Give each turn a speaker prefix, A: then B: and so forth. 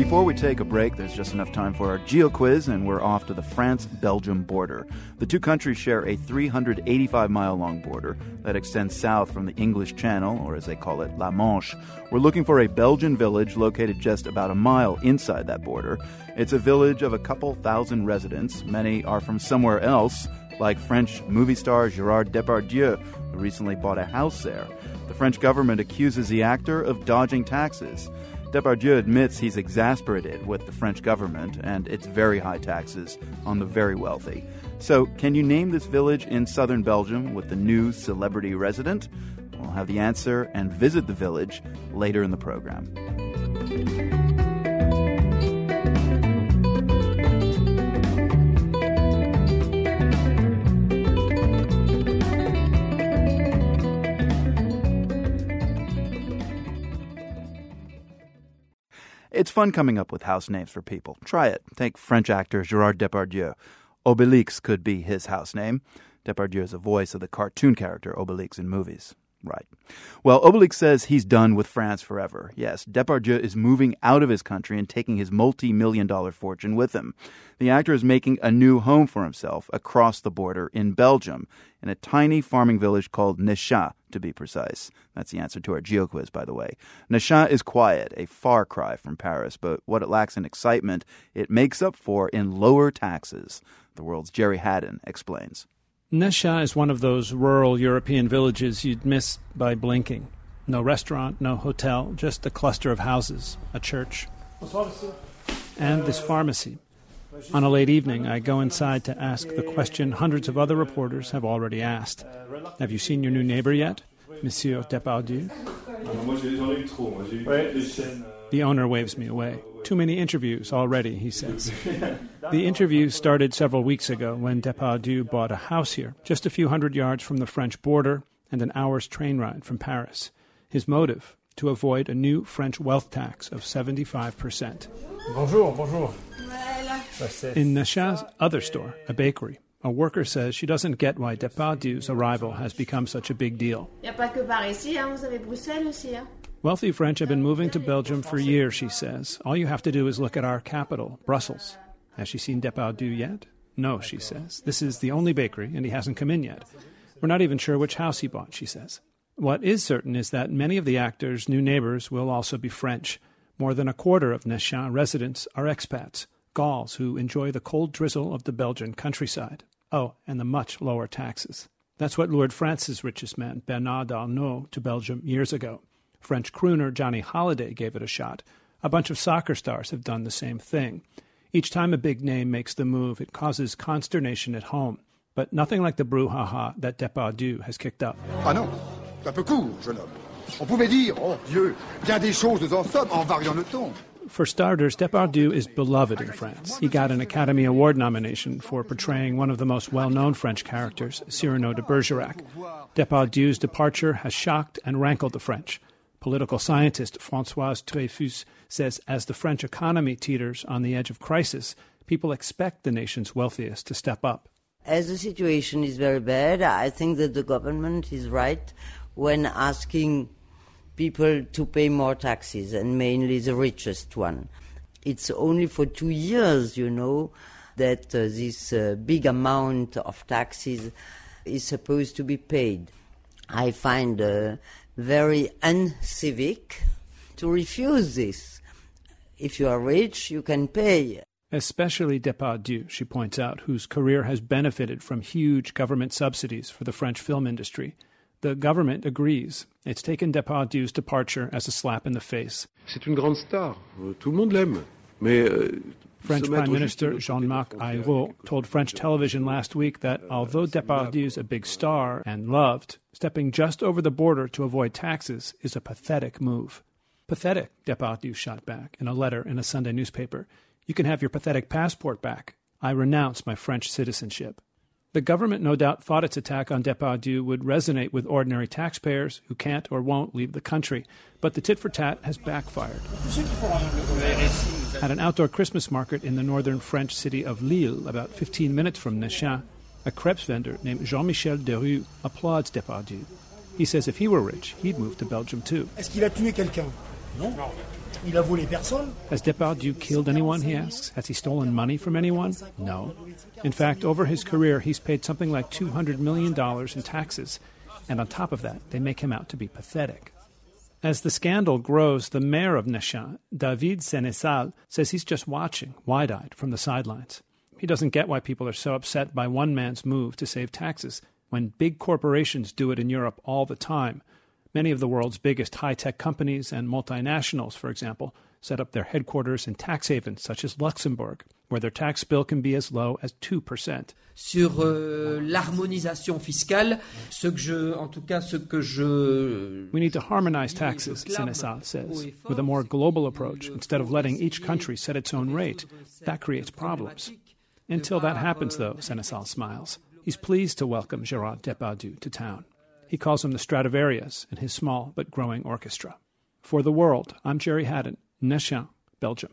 A: Before we take a break, there's just enough time for our Geo quiz, and we're off to the France Belgium border. The two countries share a 385 mile long border that extends south from the English Channel, or as they call it, La Manche. We're looking for a Belgian village located just about a mile inside that border. It's a village of a couple thousand residents. Many are from somewhere else, like French movie star Gerard Depardieu, who recently bought a house there. The French government accuses the actor of dodging taxes. Depardieu admits he's exasperated with the French government and its very high taxes on the very wealthy. So, can you name this village in southern Belgium with the new celebrity resident? We'll have the answer and visit the village later in the program. It's fun coming up with house names for people. Try it. Take French actor Gerard Depardieu. Obélix could be his house name. Depardieu is the voice of the cartoon character Obélix in movies. Right. Well, Obélix says he's done with France forever. Yes, Depardieu is moving out of his country and taking his multi million dollar fortune with him. The actor is making a new home for himself across the border in Belgium, in a tiny farming village called Nechin, to be precise. That's the answer to our geo quiz, by the way. Nechin is quiet, a far cry from Paris, but what it lacks in excitement, it makes up for in lower taxes. The world's Gerry Hadden explains.
B: Nechin is one of those rural European villages you'd miss by blinking. No restaurant, no hotel, just a cluster of houses, a church, and this pharmacy. On a late evening, I go inside to ask the question hundreds of other reporters have already asked Have you seen your new neighbor yet, Monsieur Depardieu? The owner waves me away. Too many interviews already, he says. the interview started several weeks ago when Depardieu bought a house here, just a few hundred yards from the French border and an hour's train ride from Paris. His motive? To avoid a new French wealth tax of 75%.
C: Bonjour, bonjour.
B: In Nechin's other store, a bakery, a worker says she doesn't get why Depardieu's arrival has become such a big deal. Wealthy French have been moving to Belgium for years, she says. All you have to do is look at our capital, Brussels. Has she seen Depardieu yet? No, she says. This is the only bakery, and he hasn't come in yet. We're not even sure which house he bought, she says. What is certain is that many of the actors' new neighbors will also be French. More than a quarter of Nechin residents are expats, Gauls who enjoy the cold drizzle of the Belgian countryside. Oh, and the much lower taxes. That's what lured France's richest man, Bernard Arnault, to Belgium years ago. French crooner Johnny Hallyday gave it a shot. A bunch of soccer stars have done the same thing. Each time a big name makes the move, it causes consternation at home. But nothing like the brouhaha that Depardieu has kicked up.
D: Ah non, un peu court, jeune homme. On pouvait dire, oh Dieu, bien des choses en somme en variant le ton.
B: For starters, Depardieu is beloved in France. He got an Academy Award nomination for portraying one of the most well known French characters, Cyrano de Bergerac. Depardieu's departure has shocked and rankled the French. Political scientist Francoise Dreyfus says as the French economy teeters on the edge of crisis, people expect the nation's wealthiest to step up.
E: As the situation is very bad, I think that the government is right when asking people to pay more taxes, and mainly the richest one. It's only for two years, you know, that uh, this uh, big amount of taxes is supposed to be paid. I find uh, very uncivic to refuse this. If you are rich, you can pay.
B: Especially Depardieu, she points out, whose career has benefited from huge government subsidies for the French film industry. The government agrees. It's taken Depardieu's departure as a slap in the face.
F: C'est une grande star. Tout le monde l'aime. Mais euh,
B: French Prime Minister Jean Marc Ayrault told French television last week that although Depardieu is a big star and loved, stepping just over the border to avoid taxes is a pathetic move. Pathetic, Depardieu shot back in a letter in a Sunday newspaper. You can have your pathetic passport back. I renounce my French citizenship. The government no doubt thought its attack on Depardieu would resonate with ordinary taxpayers who can't or won't leave the country, but the tit for tat has backfired. At an outdoor Christmas market in the northern French city of Lille, about 15 minutes from Nechin, a crepes vendor named Jean Michel Derue applauds Depardieu. He says if he were rich, he'd move to Belgium too. Has Depardieu killed anyone, he asks? Has he stolen money from anyone? No. In fact, over his career, he's paid something like $200 million in taxes. And on top of that, they make him out to be pathetic. As the scandal grows, the mayor of Nechin, David Seneschal, says he's just watching, wide eyed, from the sidelines. He doesn't get why people are so upset by one man's move to save taxes when big corporations do it in Europe all the time. Many of the world's biggest high tech companies and multinationals, for example, set up their headquarters in tax havens such as Luxembourg, where their tax bill can be as low as 2%.
C: Sur euh, l'harmonisation fiscale, ce que je, en tout cas, ce que je.
B: We need to harmonize taxes, Seneschal says, with a more global approach instead of letting each country set its own rate. That creates problems. Until that happens, euh, though, Seneschal smiles. He's pleased to welcome Gerard Depardieu to town. He calls him the Stradivarius in his small but growing orchestra. For the world, I'm Gerry Hadden, Nechin, Belgium.